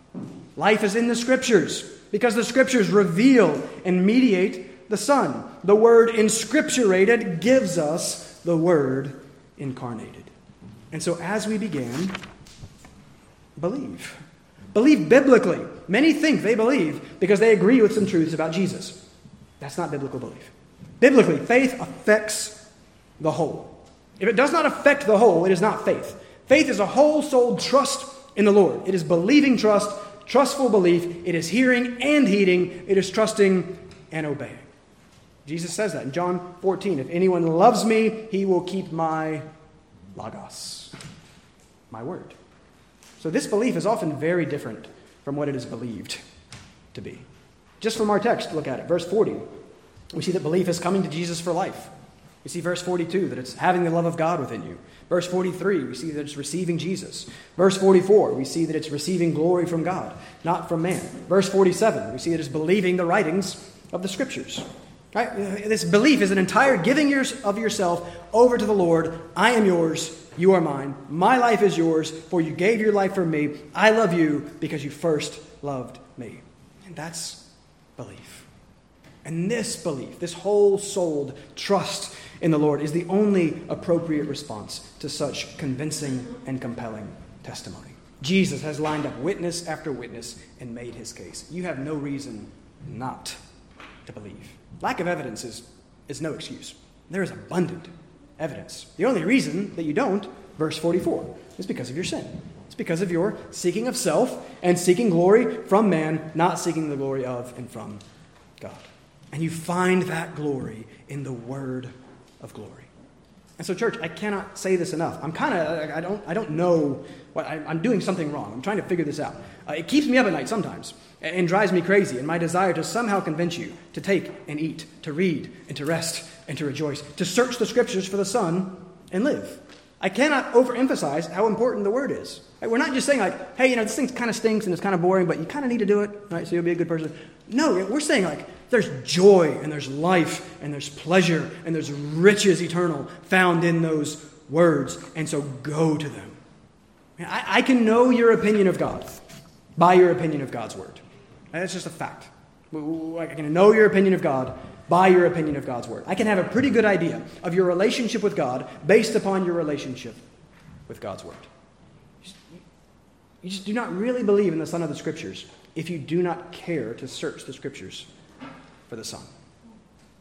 Life is in the scriptures because the scriptures reveal and mediate the Son. The word inscripturated gives us the word incarnated. And so as we begin, believe. Believe biblically. Many think they believe because they agree with some truths about Jesus. That's not biblical belief. Biblically, faith affects the whole. If it does not affect the whole, it is not faith. Faith is a whole souled trust in the Lord. It is believing trust, trustful belief. It is hearing and heeding. It is trusting and obeying. Jesus says that in John 14. If anyone loves me, he will keep my logos, my word. So this belief is often very different from what it is believed to be. Just from our text, look at it. Verse 40, we see that belief is coming to Jesus for life. We see verse 42 that it's having the love of God within you. Verse 43, we see that it's receiving Jesus. Verse 44, we see that it's receiving glory from God, not from man. Verse 47, we see that it's believing the writings of the scriptures. Right? This belief is an entire giving of yourself over to the Lord. I am yours. You are mine. My life is yours, for you gave your life for me. I love you because you first loved me. And that's belief. And this belief, this whole souled trust in the Lord, is the only appropriate response to such convincing and compelling testimony. Jesus has lined up witness after witness and made his case. You have no reason not to believe. Lack of evidence is, is no excuse. There is abundant evidence. The only reason that you don't, verse 44, is because of your sin. It's because of your seeking of self and seeking glory from man, not seeking the glory of and from God. And you find that glory in the word of glory. And so, church, I cannot say this enough. I'm kind of, I don't, I don't know what, I, am doing something wrong. I'm trying to figure this out. Uh, it keeps me up at night sometimes and, and drives me crazy in my desire to somehow convince you to take and eat, to read and to rest and to rejoice, to search the scriptures for the Son and live. I cannot overemphasize how important the word is. Right? We're not just saying, like, hey, you know, this thing kind of stinks and it's kind of boring, but you kind of need to do it, right? So you'll be a good person. No, we're saying, like, there's joy and there's life and there's pleasure and there's riches eternal found in those words. And so go to them. I, I can know your opinion of God by your opinion of God's word. That's just a fact. I can know your opinion of God by your opinion of God's word. I can have a pretty good idea of your relationship with God based upon your relationship with God's word. You just do not really believe in the Son of the Scriptures if you do not care to search the Scriptures for the Son.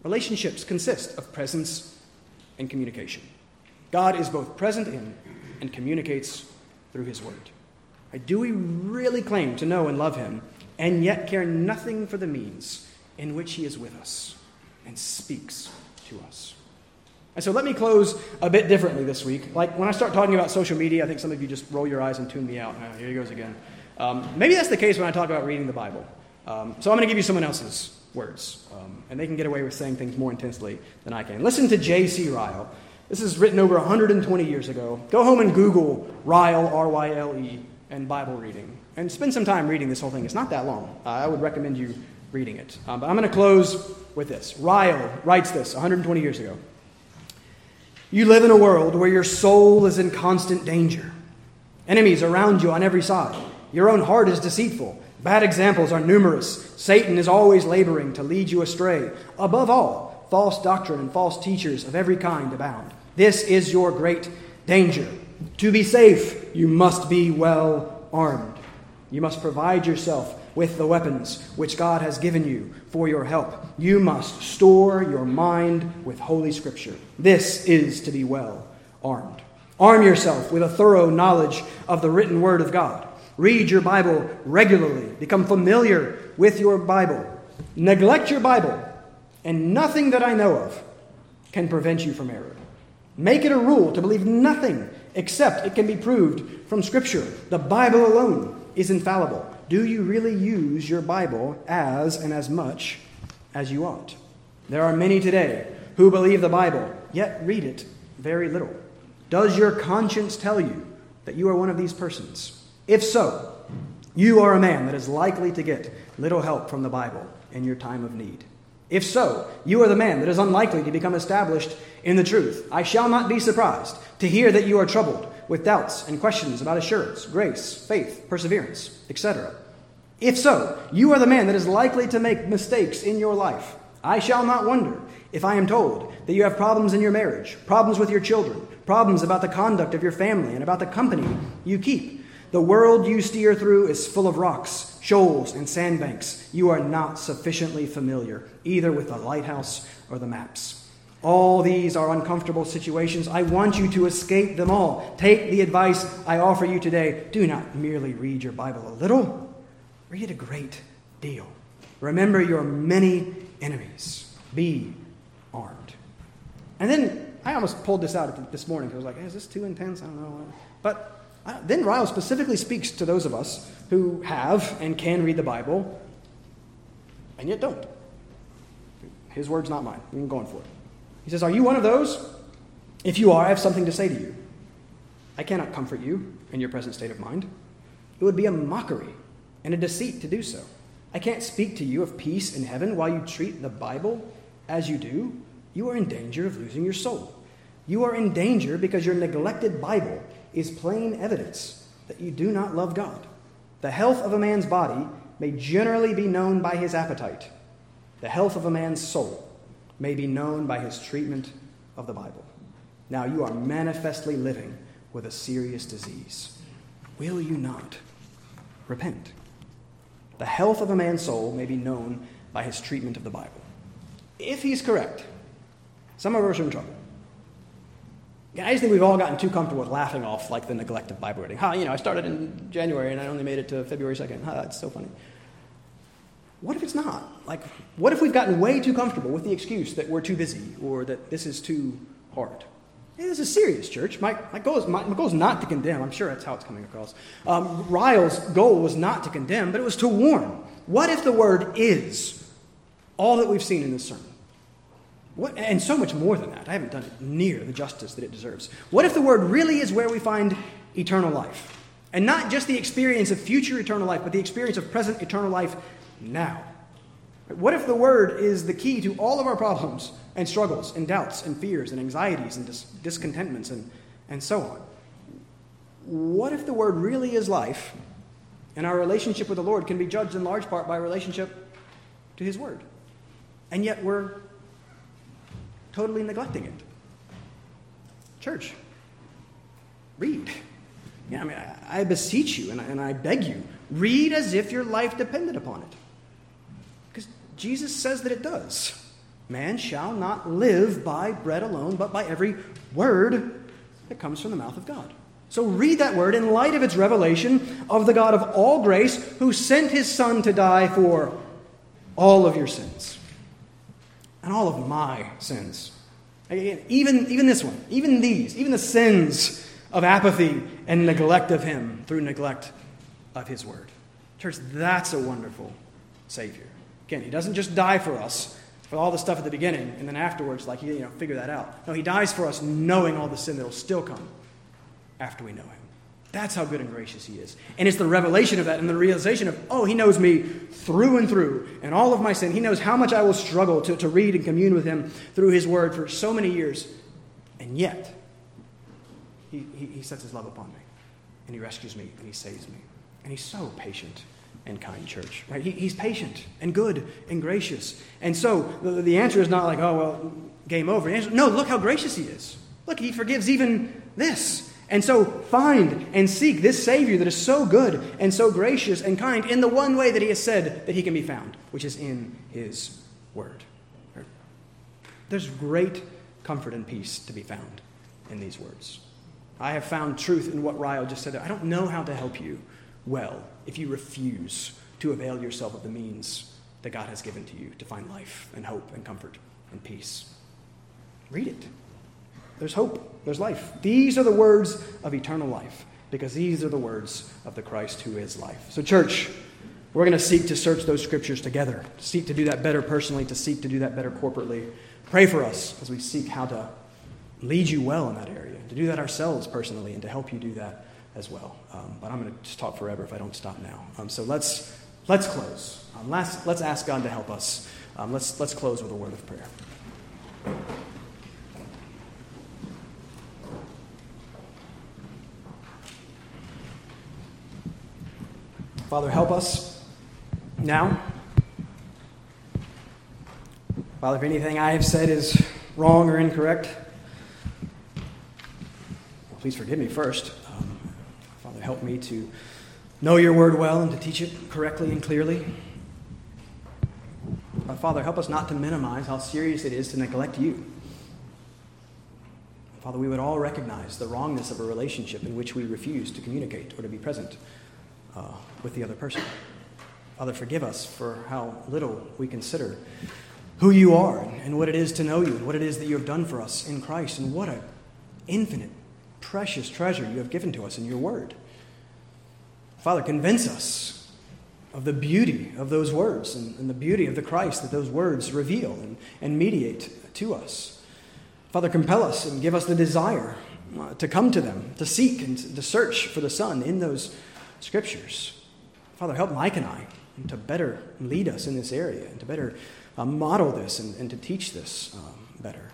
Relationships consist of presence and communication. God is both present in and communicates through His Word. Do we really claim to know and love Him and yet care nothing for the means in which He is with us and speaks to us? And so let me close a bit differently this week. Like when I start talking about social media, I think some of you just roll your eyes and tune me out. Oh, here he goes again. Um, maybe that's the case when I talk about reading the Bible. Um, so I'm going to give you someone else's words, um, and they can get away with saying things more intensely than I can. Listen to J.C. Ryle. This is written over 120 years ago. Go home and Google Ryle, R Y L E, and Bible reading, and spend some time reading this whole thing. It's not that long. Uh, I would recommend you reading it. Um, but I'm going to close with this. Ryle writes this 120 years ago. You live in a world where your soul is in constant danger. Enemies around you on every side. Your own heart is deceitful. Bad examples are numerous. Satan is always laboring to lead you astray. Above all, false doctrine and false teachers of every kind abound. This is your great danger. To be safe, you must be well armed. You must provide yourself with the weapons which God has given you for your help. You must store your mind with Holy Scripture. This is to be well armed. Arm yourself with a thorough knowledge of the written Word of God. Read your Bible regularly. Become familiar with your Bible. Neglect your Bible, and nothing that I know of can prevent you from error. Make it a rule to believe nothing except it can be proved from Scripture. The Bible alone is infallible do you really use your Bible as and as much as you ought? There are many today who believe the Bible, yet read it very little. Does your conscience tell you that you are one of these persons? If so, you are a man that is likely to get little help from the Bible in your time of need. If so, you are the man that is unlikely to become established in the truth. I shall not be surprised to hear that you are troubled with doubts and questions about assurance, grace, faith, perseverance, etc. If so, you are the man that is likely to make mistakes in your life. I shall not wonder if I am told that you have problems in your marriage, problems with your children, problems about the conduct of your family, and about the company you keep. The world you steer through is full of rocks, shoals, and sandbanks. You are not sufficiently familiar either with the lighthouse or the maps. All these are uncomfortable situations. I want you to escape them all. Take the advice I offer you today. Do not merely read your Bible a little Read a great deal. Remember your many enemies. Be armed. And then I almost pulled this out this morning because I was like, is this too intense? I don't know. But uh, then Ryle specifically speaks to those of us who have and can read the Bible and yet don't. His word's not mine. I'm going for it. He says, Are you one of those? If you are, I have something to say to you. I cannot comfort you in your present state of mind. It would be a mockery and a deceit to do so. I can't speak to you of peace in heaven while you treat the Bible as you do. You are in danger of losing your soul. You are in danger because your neglected Bible is plain evidence that you do not love God. The health of a man's body may generally be known by his appetite. The health of a man's soul may be known by his treatment of the Bible. Now you are manifestly living with a serious disease. Will you not repent? The health of a man's soul may be known by his treatment of the Bible. If he's correct, some of us are in trouble. I just think we've all gotten too comfortable with laughing off like the neglect of Bible reading. Ha, you know, I started in January and I only made it to February 2nd. Ha, that's so funny. What if it's not? Like, what if we've gotten way too comfortable with the excuse that we're too busy or that this is too hard? Hey, this is serious, church. My, my, goal is, my, my, goal is not to condemn. I'm sure that's how it's coming across. Um, Ryle's goal was not to condemn, but it was to warn. What if the word is all that we've seen in this sermon? What, and so much more than that. I haven't done it near the justice that it deserves. What if the word really is where we find eternal life? And not just the experience of future eternal life, but the experience of present eternal life now? What if the word is the key to all of our problems and struggles and doubts and fears and anxieties and dis- discontentments and, and so on? what if the Word really is life, and our relationship with the Lord can be judged in large part by relationship to His Word? And yet we're totally neglecting it. Church, read. Yeah, I mean, I, I beseech you and I, and I beg you, read as if your life depended upon it. Jesus says that it does. Man shall not live by bread alone, but by every word that comes from the mouth of God. So read that word in light of its revelation of the God of all grace who sent his Son to die for all of your sins and all of my sins. Even, even this one, even these, even the sins of apathy and neglect of Him through neglect of His Word. Church, that's a wonderful Savior. Again, He doesn't just die for us for all the stuff at the beginning and then afterwards, like, you know, figure that out. No, He dies for us knowing all the sin that will still come after we know Him. That's how good and gracious He is. And it's the revelation of that and the realization of, oh, He knows me through and through and all of my sin. He knows how much I will struggle to, to read and commune with Him through His Word for so many years. And yet, he, he, he sets His love upon me and He rescues me and He saves me. And He's so patient and kind, church. Right? He, he's patient and good and gracious. And so the, the answer is not like, oh, well, game over. Answer, no, look how gracious He is. Look, He forgives even this. And so find and seek this Savior that is so good and so gracious and kind in the one way that He has said that He can be found, which is in His Word. There's great comfort and peace to be found in these words. I have found truth in what Ryle just said. I don't know how to help you well if you refuse to avail yourself of the means that God has given to you to find life and hope and comfort and peace. Read it. There's hope, there's life. These are the words of eternal life because these are the words of the Christ who is life. So, church, we're going to seek to search those scriptures together, to seek to do that better personally, to seek to do that better corporately. Pray for us as we seek how to lead you well in that area, to do that ourselves personally, and to help you do that as well. Um, but I'm going to talk forever if I don't stop now. Um, so let's let's close. Um, let's, let's ask God to help us. Um, let's let's close with a word of prayer. Father, help us now. Father, if anything I have said is wrong or incorrect, please forgive me first. Help me to know your word well and to teach it correctly and clearly. Father, help us not to minimize how serious it is to neglect you. Father, we would all recognize the wrongness of a relationship in which we refuse to communicate or to be present uh, with the other person. Father, forgive us for how little we consider who you are and what it is to know you and what it is that you have done for us in Christ and what an infinite, precious treasure you have given to us in your word. Father, convince us of the beauty of those words and, and the beauty of the Christ that those words reveal and, and mediate to us. Father, compel us and give us the desire uh, to come to them, to seek and to search for the Son in those scriptures. Father, help Mike and I to better lead us in this area and to better uh, model this and, and, to teach this um, better.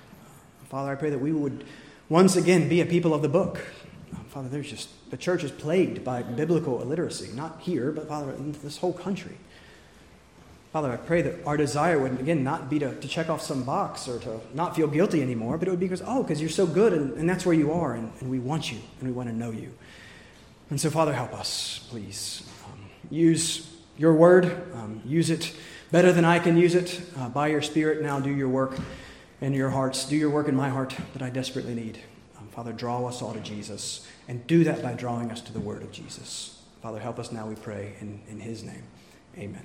Father, I pray that we would once again be a people of the book. Father, there's just, the church is plagued by biblical illiteracy, not here, but Father, in this whole country. Father, I pray that our desire would, again, not be to, to check off some box or to not feel guilty anymore, but it would be because, oh, because you're so good and, and that's where you are, and, and we want you and we want to know you. And so, Father, help us, please. Um, use your word, um, use it better than I can use it. Uh, by your Spirit, now do your work in your hearts. Do your work in my heart that I desperately need. Um, Father, draw us all to Jesus, and do that by drawing us to the word of Jesus. Father, help us now, we pray, in, in his name. Amen.